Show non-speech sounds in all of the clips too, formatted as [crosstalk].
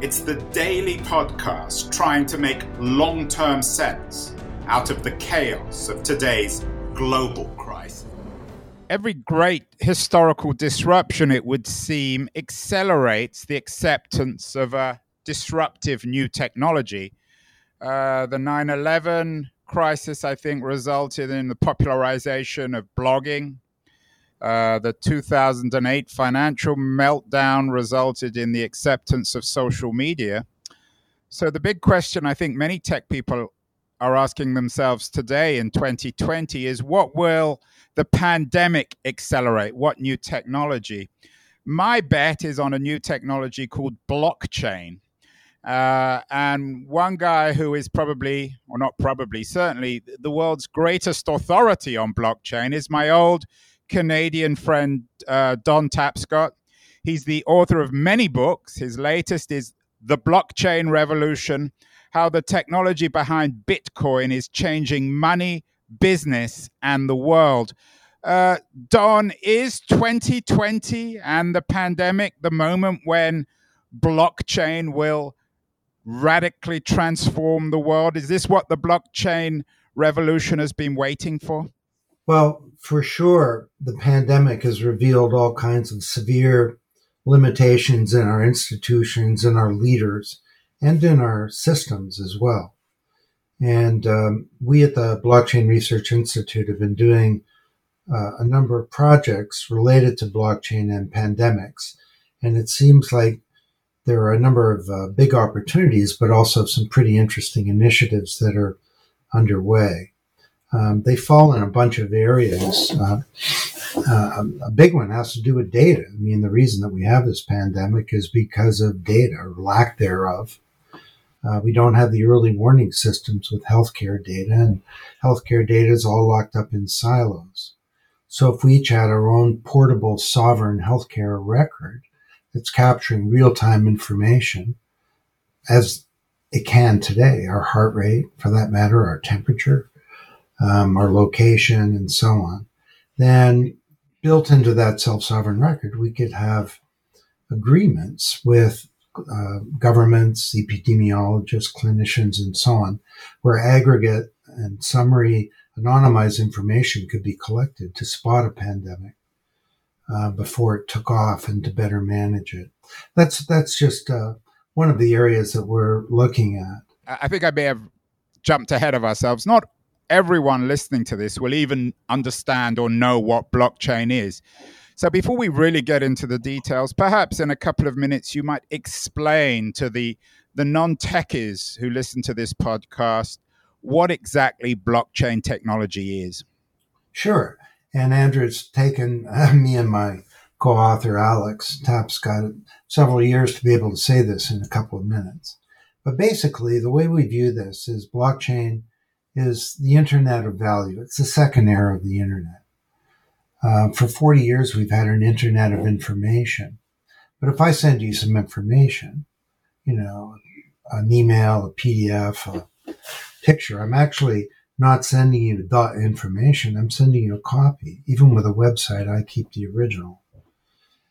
it's the daily podcast trying to make long term sense out of the chaos of today's global crisis. Every great historical disruption, it would seem, accelerates the acceptance of a disruptive new technology. Uh, the 9 11 crisis, I think, resulted in the popularization of blogging, uh, the 2008 financial meltdown resulted in the acceptance of social media. So, the big question I think many tech people are asking themselves today in 2020 is what will the pandemic accelerate? What new technology? My bet is on a new technology called blockchain. Uh, and one guy who is probably, or not probably, certainly the world's greatest authority on blockchain is my old Canadian friend uh, Don Tapscott. He's the author of many books. His latest is The Blockchain Revolution How the Technology Behind Bitcoin is Changing Money, Business, and the World. Uh, Don, is 2020 and the pandemic the moment when blockchain will radically transform the world? Is this what the blockchain revolution has been waiting for? Well, for sure, the pandemic has revealed all kinds of severe limitations in our institutions and our leaders and in our systems as well. And um, we at the Blockchain Research Institute have been doing uh, a number of projects related to blockchain and pandemics. And it seems like there are a number of uh, big opportunities, but also some pretty interesting initiatives that are underway. Um, they fall in a bunch of areas. Uh, uh, a big one has to do with data. I mean, the reason that we have this pandemic is because of data or lack thereof. Uh, we don't have the early warning systems with healthcare data, and healthcare data is all locked up in silos. So, if we each had our own portable sovereign healthcare record that's capturing real time information, as it can today, our heart rate, for that matter, our temperature, um, our location, and so on, then built into that self sovereign record, we could have agreements with uh, governments, epidemiologists, clinicians, and so on, where aggregate and summary anonymized information could be collected to spot a pandemic uh, before it took off and to better manage it. That's that's just uh, one of the areas that we're looking at. I think I may have jumped ahead of ourselves. Not everyone listening to this will even understand or know what blockchain is. So, before we really get into the details, perhaps in a couple of minutes, you might explain to the, the non techies who listen to this podcast what exactly blockchain technology is. Sure. And Andrew, it's taken uh, me and my co author, Alex Tapscott, several years to be able to say this in a couple of minutes. But basically, the way we view this is blockchain is the internet of value. It's the second era of the internet. Uh, for 40 years, we've had an internet of information. But if I send you some information, you know, an email, a PDF, a picture, I'm actually not sending you the information. I'm sending you a copy. Even with a website, I keep the original.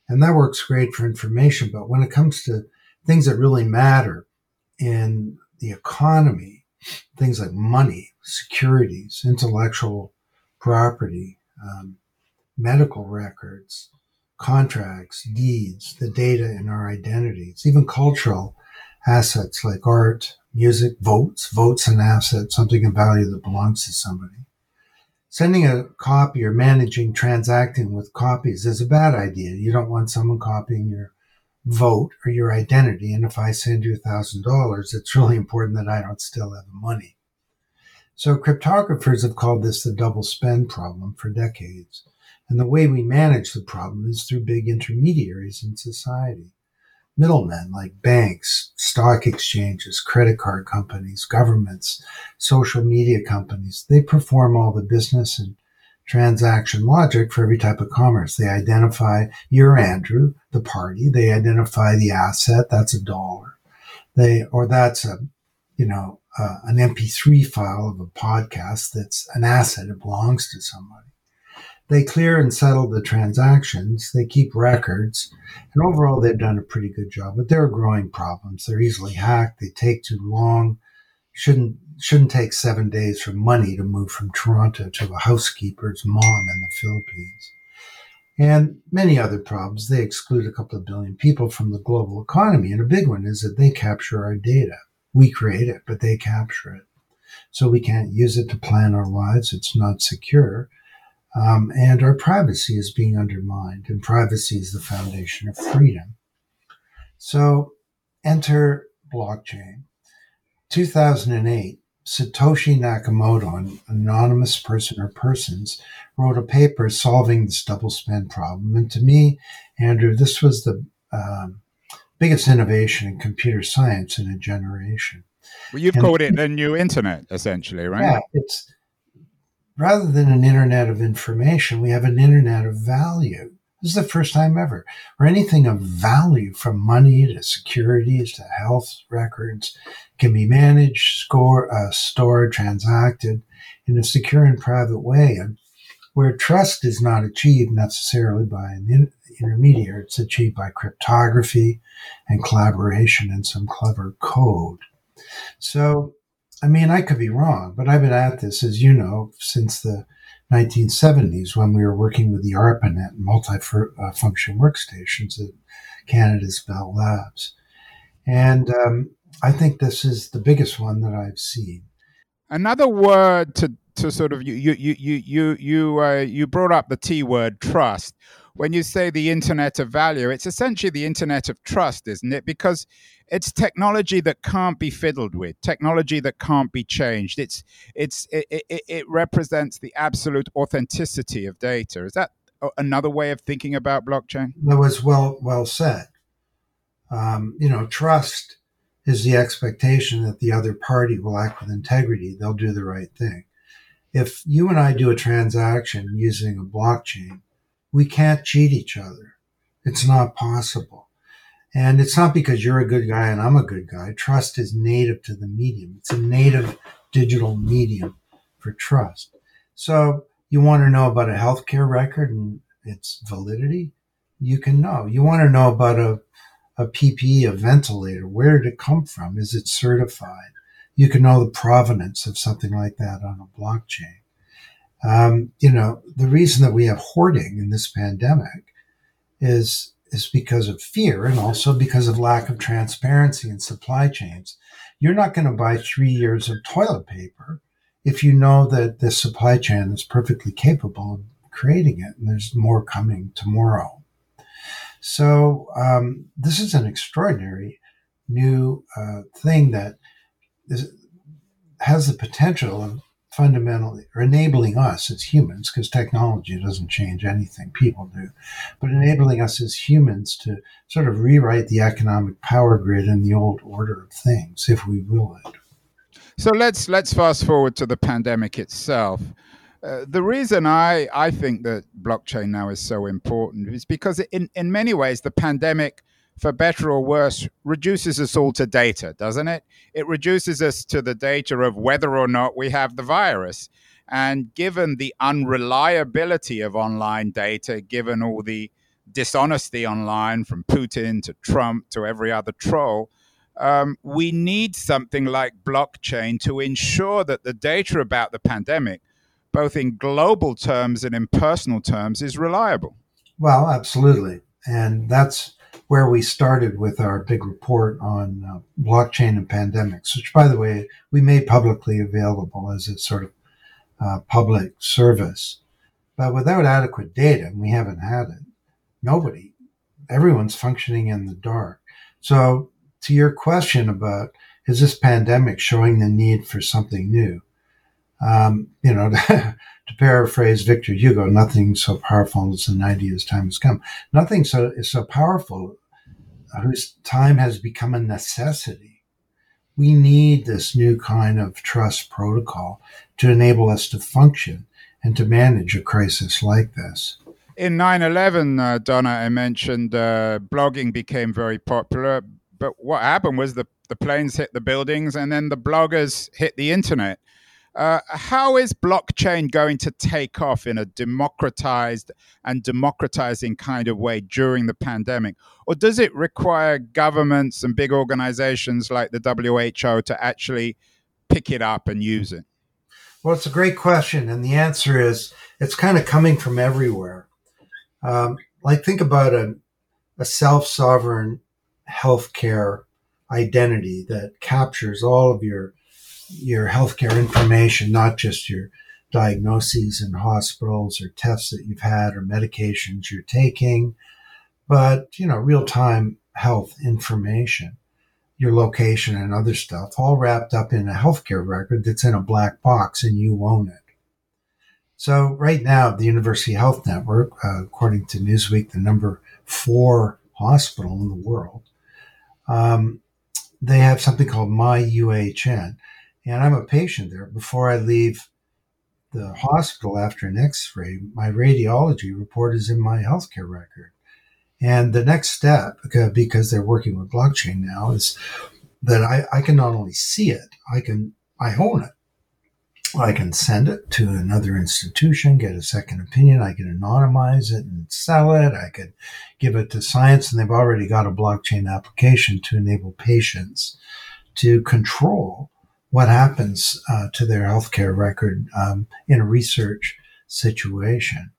And that works great for information. But when it comes to things that really matter in the economy, things like money, securities, intellectual property, um, medical records, contracts, deeds, the data in our identities, even cultural assets like art, music, votes. Votes an asset, something of value that belongs to somebody. Sending a copy or managing, transacting with copies is a bad idea. You don't want someone copying your vote or your identity. And if I send you a thousand dollars, it's really important that I don't still have the money. So cryptographers have called this the double spend problem for decades. And the way we manage the problem is through big intermediaries in society. middlemen like banks, stock exchanges, credit card companies, governments, social media companies. They perform all the business and transaction logic for every type of commerce. They identify you're Andrew, the party. They identify the asset. That's a dollar. They, or that's a, you know, uh, an MP3 file of a podcast that's an asset. It belongs to somebody. They clear and settle the transactions. They keep records. And overall, they've done a pretty good job, but there are growing problems. They're easily hacked. They take too long. Shouldn't, shouldn't take seven days for money to move from Toronto to a housekeeper's mom in the Philippines. And many other problems. They exclude a couple of billion people from the global economy. And a big one is that they capture our data. We create it, but they capture it. So we can't use it to plan our lives. It's not secure. Um, and our privacy is being undermined, and privacy is the foundation of freedom. So enter blockchain. 2008, Satoshi Nakamoto, an anonymous person or persons, wrote a paper solving this double spend problem. And to me, Andrew, this was the um, biggest innovation in computer science in a generation. Well, you've and, called it the new internet, essentially, right? Yeah, it's rather than an internet of information, we have an internet of value. This is the first time ever, or anything of value from money to securities to health records can be managed, score, uh, stored, transacted in a secure and private way. And where trust is not achieved necessarily by an in- intermediary, it's achieved by cryptography and collaboration and some clever code. So I mean, I could be wrong, but I've been at this, as you know, since the 1970s when we were working with the ARPANET multi-function workstations at Canada's Bell Labs. And um, I think this is the biggest one that I've seen. Another word to, to sort of you you you you you uh, you brought up the T word trust when you say the internet of value, it's essentially the internet of trust, isn't it? Because it's technology that can't be fiddled with, technology that can't be changed. It's it's it, it, it represents the absolute authenticity of data. Is that another way of thinking about blockchain? That was well well said. Um, you know, trust is the expectation that the other party will act with integrity. They'll do the right thing. If you and I do a transaction using a blockchain, we can't cheat each other. It's not possible. And it's not because you're a good guy and I'm a good guy. Trust is native to the medium. It's a native digital medium for trust. So you want to know about a healthcare record and its validity? You can know. You want to know about a, a PPE, a ventilator. Where did it come from? Is it certified? You can know the provenance of something like that on a blockchain. Um, you know, the reason that we have hoarding in this pandemic is is because of fear and also because of lack of transparency in supply chains. You're not going to buy three years of toilet paper if you know that the supply chain is perfectly capable of creating it, and there's more coming tomorrow. So um, this is an extraordinary new uh, thing that is, has the potential of fundamentally or enabling us as humans, because technology doesn't change anything, people do, but enabling us as humans to sort of rewrite the economic power grid and the old order of things, if we will it. So let's let's fast forward to the pandemic itself. Uh, the reason I, I think that blockchain now is so important is because in, in many ways the pandemic for better or worse, reduces us all to data, doesn't it? It reduces us to the data of whether or not we have the virus. And given the unreliability of online data, given all the dishonesty online from Putin to Trump to every other troll, um, we need something like blockchain to ensure that the data about the pandemic, both in global terms and in personal terms, is reliable. Well, absolutely. And that's where we started with our big report on uh, blockchain and pandemics, which, by the way, we made publicly available as a sort of uh, public service. But without adequate data, and we haven't had it, nobody, everyone's functioning in the dark. So, to your question about is this pandemic showing the need for something new? Um, you know, [laughs] to paraphrase Victor Hugo, nothing so powerful as an idea as time has come. Nothing so is so powerful whose time has become a necessity. We need this new kind of trust protocol to enable us to function and to manage a crisis like this. In 9 11, uh, Donna, I mentioned uh, blogging became very popular. But what happened was the, the planes hit the buildings and then the bloggers hit the internet. Uh, how is blockchain going to take off in a democratized and democratizing kind of way during the pandemic? Or does it require governments and big organizations like the WHO to actually pick it up and use it? Well, it's a great question. And the answer is it's kind of coming from everywhere. Um, like, think about a, a self sovereign healthcare identity that captures all of your your healthcare information, not just your diagnoses in hospitals or tests that you've had or medications you're taking, but you know, real time health information, your location and other stuff, all wrapped up in a healthcare record that's in a black box and you own it. So right now, the University Health Network, uh, according to Newsweek, the number four hospital in the world, um, they have something called MyUHN and I'm a patient there. Before I leave the hospital after an x ray, my radiology report is in my healthcare record. And the next step, uh, because they're working with blockchain now, is that I, I can not only see it, I can I own it. I can send it to another institution, get a second opinion. I can anonymize it and sell it. I could give it to science, and they've already got a blockchain application to enable patients to control what happens uh, to their healthcare record um, in a research situation.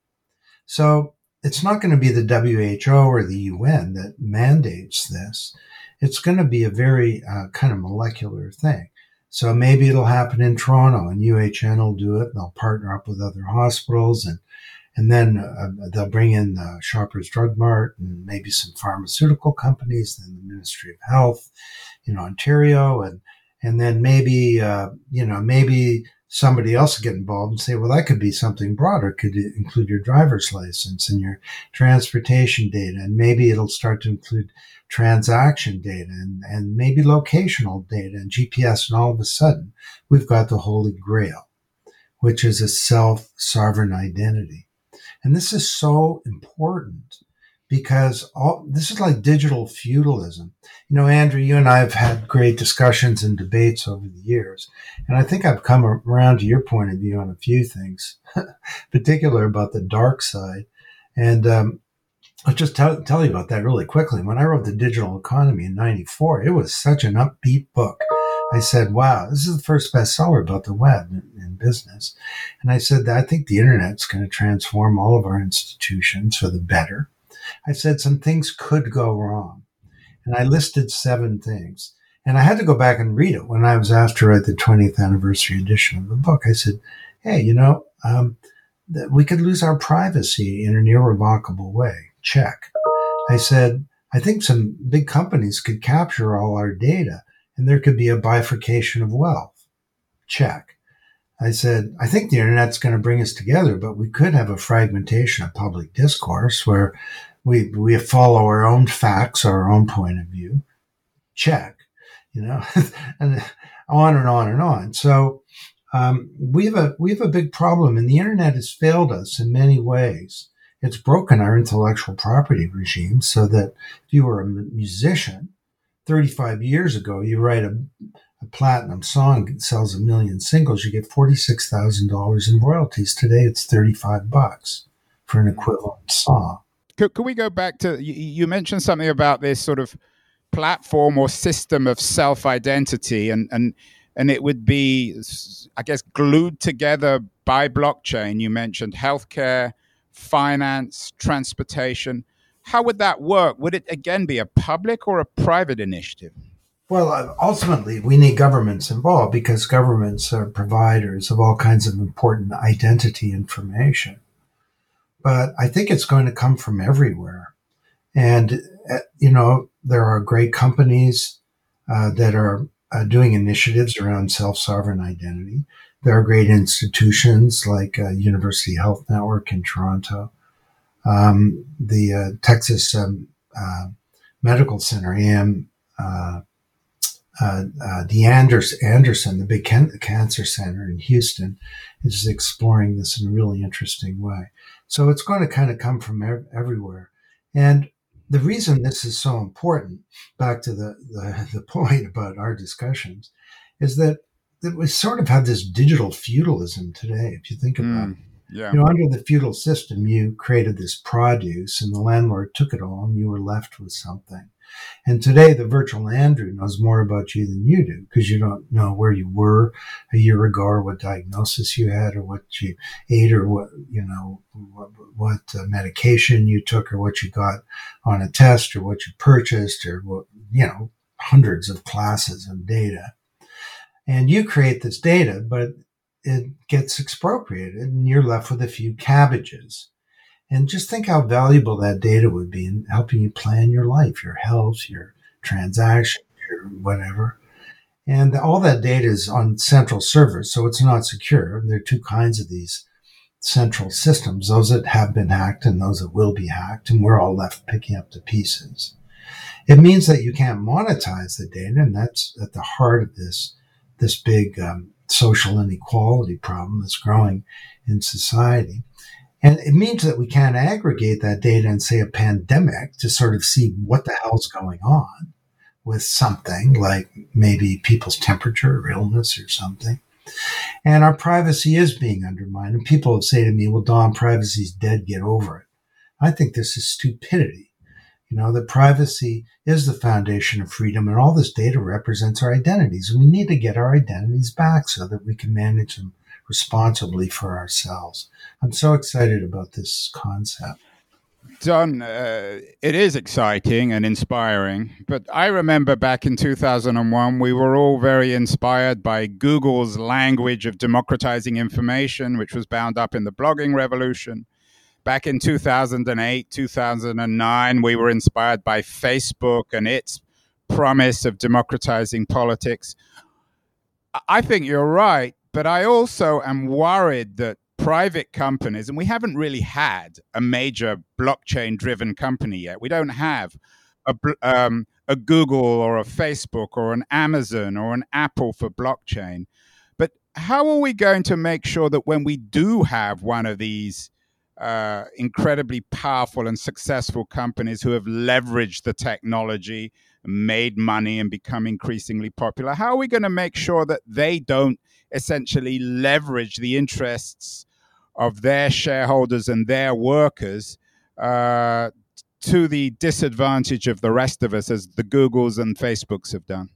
So it's not going to be the WHO or the UN that mandates this. It's going to be a very uh, kind of molecular thing. So maybe it'll happen in Toronto and UHN will do it. and They'll partner up with other hospitals and and then uh, they'll bring in the Shoppers Drug Mart and maybe some pharmaceutical companies, then the Ministry of Health in Ontario and and then maybe uh, you know maybe somebody else get involved and say, well, that could be something broader. Could include your driver's license and your transportation data, and maybe it'll start to include transaction data and, and maybe locational data and GPS. And all of a sudden, we've got the Holy Grail, which is a self sovereign identity. And this is so important because all this is like digital feudalism. You know, Andrew, you and I have had great discussions and debates over the years, and I think I've come around to your point of view on a few things, [laughs] particular about the dark side. And um, I'll just tell, tell you about that really quickly. When I wrote the Digital Economy in '94, it was such an upbeat book. I said, "Wow, this is the first bestseller about the web in, in business." And I said that I think the internet's going to transform all of our institutions for the better I said some things could go wrong. And I listed seven things. And I had to go back and read it when I was asked to write the 20th anniversary edition of the book. I said, hey, you know, um, that we could lose our privacy in an irrevocable way. Check. I said, I think some big companies could capture all our data and there could be a bifurcation of wealth. Check. I said, I think the internet's going to bring us together, but we could have a fragmentation of public discourse where we we follow our own facts, our own point of view. Check, you know, [laughs] and on and on and on. So um, we have a we have a big problem, and the internet has failed us in many ways. It's broken our intellectual property regime, so that if you were a musician 35 years ago, you write a, a platinum song sells a million singles, you get $46,000 in royalties. Today, it's 35 bucks for an equivalent song. Could, could we go back to you, you mentioned something about this sort of platform or system of self identity and and and it would be i guess glued together by blockchain. You mentioned healthcare finance transportation. How would that work? Would it again be a public or a private initiative? Well uh, ultimately we need governments involved because governments are providers of all kinds of important identity information but I think it's going to come from everywhere. And, uh, you know, there are great companies uh, that are uh, doing initiatives around self sovereign identity. There are great institutions like uh, University Health Network in Toronto, um, the uh, Texas um, uh, Medical Center, AM uh, uh, the Anders, Anderson, the big can- cancer center in Houston, is exploring this in a really interesting way. So it's going to kind of come from ev- everywhere. And the reason this is so important, back to the, the, [laughs] the point about our discussions, is that, that we sort of have this digital feudalism today, if you think about mm, it. Yeah. You know, under the feudal system, you created this produce and the landlord took it all and you were left with something. And today, the virtual Andrew knows more about you than you do because you don't know where you were a year ago or what diagnosis you had or what you ate or what, you know, what, what uh, medication you took or what you got on a test or what you purchased or what, you know, hundreds of classes of data. And you create this data, but it gets expropriated and you're left with a few cabbages. And just think how valuable that data would be in helping you plan your life, your health, your transaction, your whatever. And all that data is on central servers, so it's not secure. There are two kinds of these central systems, those that have been hacked and those that will be hacked, and we're all left picking up the pieces. It means that you can't monetize the data, and that's at the heart of this, this big um, social inequality problem that's growing in society. And it means that we can't aggregate that data and say a pandemic to sort of see what the hell's going on with something like maybe people's temperature or illness or something. And our privacy is being undermined. And people say to me, well, Don, privacy's dead, get over it. I think this is stupidity. You know, that privacy is the foundation of freedom, and all this data represents our identities. We need to get our identities back so that we can manage them responsibly for ourselves. I'm so excited about this concept. Don, uh, it is exciting and inspiring, but I remember back in 2001, we were all very inspired by Google's language of democratizing information, which was bound up in the blogging revolution. Back in 2008, 2009, we were inspired by Facebook and its promise of democratizing politics. I think you're right but I also am worried that private companies, and we haven't really had a major blockchain driven company yet. We don't have a, um, a Google or a Facebook or an Amazon or an Apple for blockchain. But how are we going to make sure that when we do have one of these uh, incredibly powerful and successful companies who have leveraged the technology, made money, and become increasingly popular, how are we going to make sure that they don't essentially leverage the interests of their shareholders and their workers uh, to the disadvantage of the rest of us, as the Googles and Facebooks have done?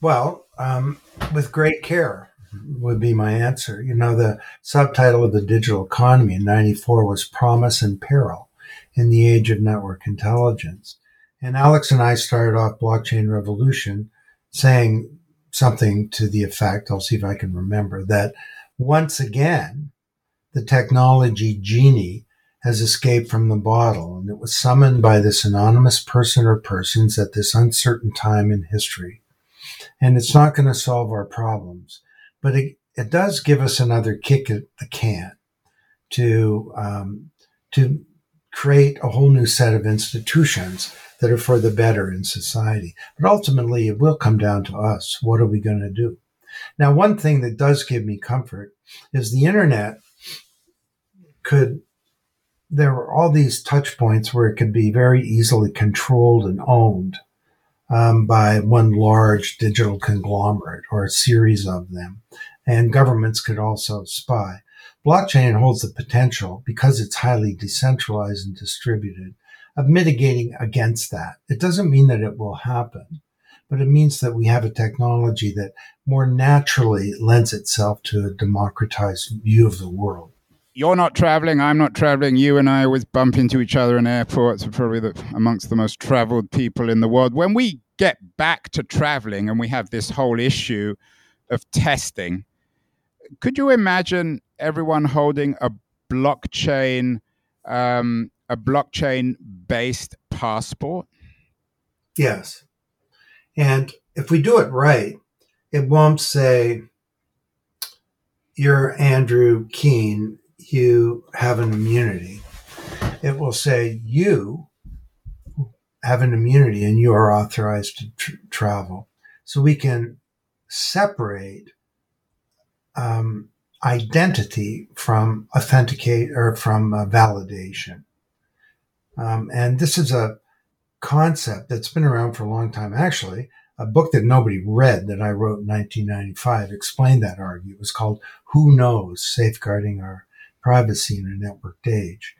Well, um, with great care would be my answer. You know, the subtitle of the digital economy in 94 was Promise and Peril in the Age of Network Intelligence. And Alex and I started off Blockchain Revolution saying something to the effect, I'll see if I can remember, that once again, the technology genie has escaped from the bottle and it was summoned by this anonymous person or persons at this uncertain time in history. And it's not going to solve our problems, but it, it does give us another kick at the can to, um, to create a whole new set of institutions that are for the better in society. But ultimately, it will come down to us. What are we going to do? Now, one thing that does give me comfort is the internet could, there were all these touch points where it could be very easily controlled and owned um, by one large digital conglomerate or a series of them. And governments could also spy. Blockchain holds the potential because it's highly decentralized and distributed of mitigating against that. It doesn't mean that it will happen, but it means that we have a technology that more naturally lends itself to a democratized view of the world. You're not traveling, I'm not traveling. You and I always bump into each other in airports. We're probably the, amongst the most traveled people in the world. When we get back to traveling and we have this whole issue of testing, could you imagine everyone holding a blockchain um, a blockchain based passport? Yes. And if we do it right, it won't say, You're Andrew Keen, you have an immunity. It will say, You have an immunity and you are authorized to tr- travel. So we can separate um, identity from authenticate or from uh, validation. Um, and this is a concept that's been around for a long time. Actually, a book that nobody read that I wrote in 1995 explained that argument. It was called Who Knows? Safeguarding Our Privacy in a Networked Age.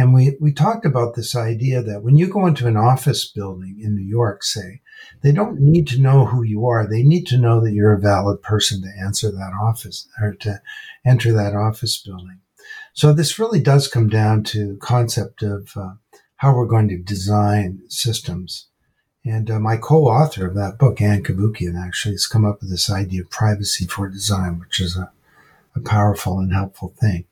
And we, we talked about this idea that when you go into an office building in New York, say, they don't need to know who you are. They need to know that you're a valid person to answer that office or to enter that office building. So this really does come down to concept of uh, how we're going to design systems. And uh, my co-author of that book, Ann Cavoukian, actually has come up with this idea of privacy for design, which is a, a powerful and helpful thing.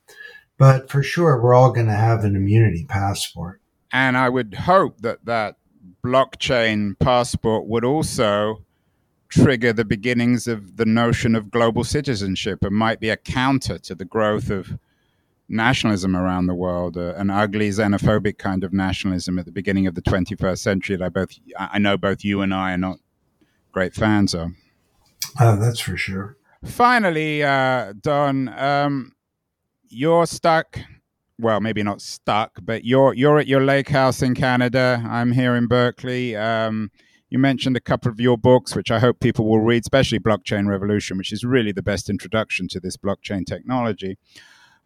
But for sure, we're all going to have an immunity passport. And I would hope that that blockchain passport would also trigger the beginnings of the notion of global citizenship and might be a counter to the growth of nationalism around the world, uh, an ugly xenophobic kind of nationalism at the beginning of the 21st century that I both I know both you and I are not great fans of. Oh, that's for sure. Finally, uh, Don, um, you're stuck. Well, maybe not stuck, but you're you're at your lake house in Canada. I'm here in Berkeley. Um, you mentioned a couple of your books, which I hope people will read, especially Blockchain Revolution, which is really the best introduction to this blockchain technology.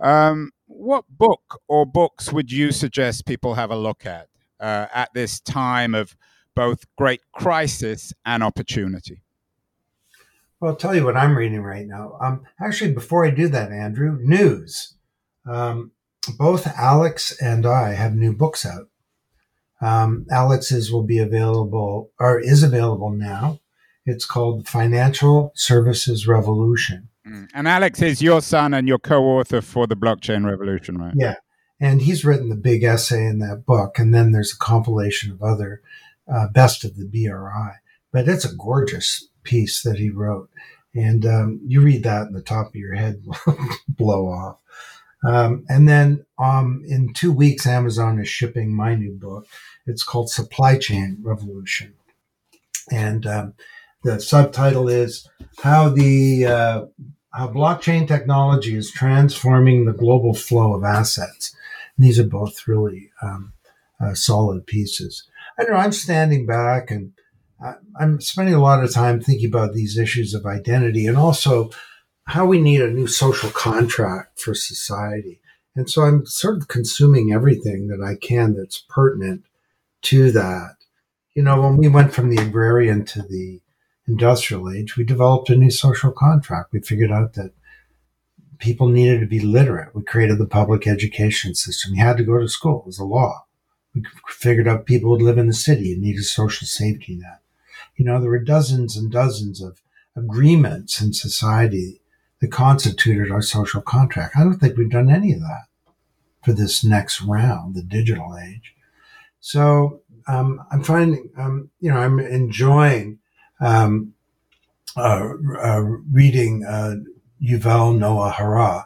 Um, what book or books would you suggest people have a look at uh, at this time of both great crisis and opportunity? Well, I'll tell you what I'm reading right now. Um, actually, before I do that, Andrew, news. Um, both Alex and I have new books out. Um, Alex's will be available or is available now. It's called Financial Services Revolution. Mm. And Alex is your son and your co-author for the blockchain revolution, right? Yeah, and he's written the big essay in that book, and then there's a compilation of other uh, best of the BRI. But it's a gorgeous piece that he wrote, and um, you read that, and the top of your head [laughs] blow off. Um, and then um, in two weeks, Amazon is shipping my new book. It's called Supply Chain Revolution, and um, the subtitle is how the uh, how blockchain technology is transforming the global flow of assets. And these are both really um, uh, solid pieces. I don't know. I'm standing back and I'm spending a lot of time thinking about these issues of identity and also how we need a new social contract for society. And so I'm sort of consuming everything that I can that's pertinent to that. You know, when we went from the agrarian to the industrial age, we developed a new social contract. We figured out that people needed to be literate. We created the public education system. You had to go to school. It was a law. We figured out people would live in the city and need a social safety net. You know, there were dozens and dozens of agreements in society that constituted our social contract. I don't think we've done any of that for this next round, the digital age. So um, I'm finding, um, you know, I'm enjoying um, uh, uh, reading uh, Yuval Noah Harari.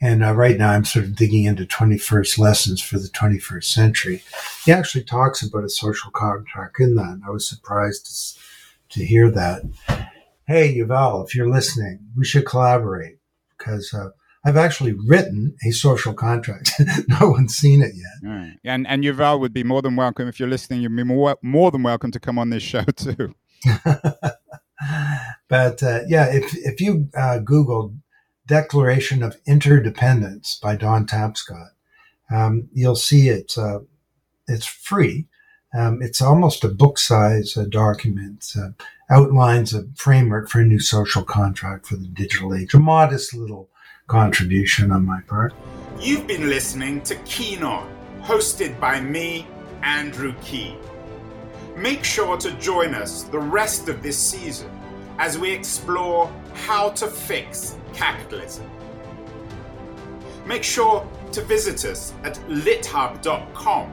And uh, right now I'm sort of digging into 21st lessons for the 21st century. He actually talks about a social contract in that. I was surprised to, hear that. Hey, Yuval, if you're listening, we should collaborate because uh, I've actually written a social contract. [laughs] no one's seen it yet. Right. And and Yuval would be more than welcome if you're listening. You'd be more more than welcome to come on this show [laughs] too. [laughs] but uh, yeah, if if you uh, Google Declaration of Interdependence by Don Tapscott, um, you'll see it. Uh, it's free. Um, it's almost a book size uh, document. Uh, outlines a framework for a new social contract for the digital age. A modest little contribution on my part. You've been listening to Keen On, hosted by me, Andrew Keen. Make sure to join us the rest of this season as we explore how to fix capitalism. Make sure to visit us at lithub.com,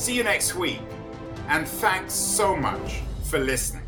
See you next week, and thanks so much for listening.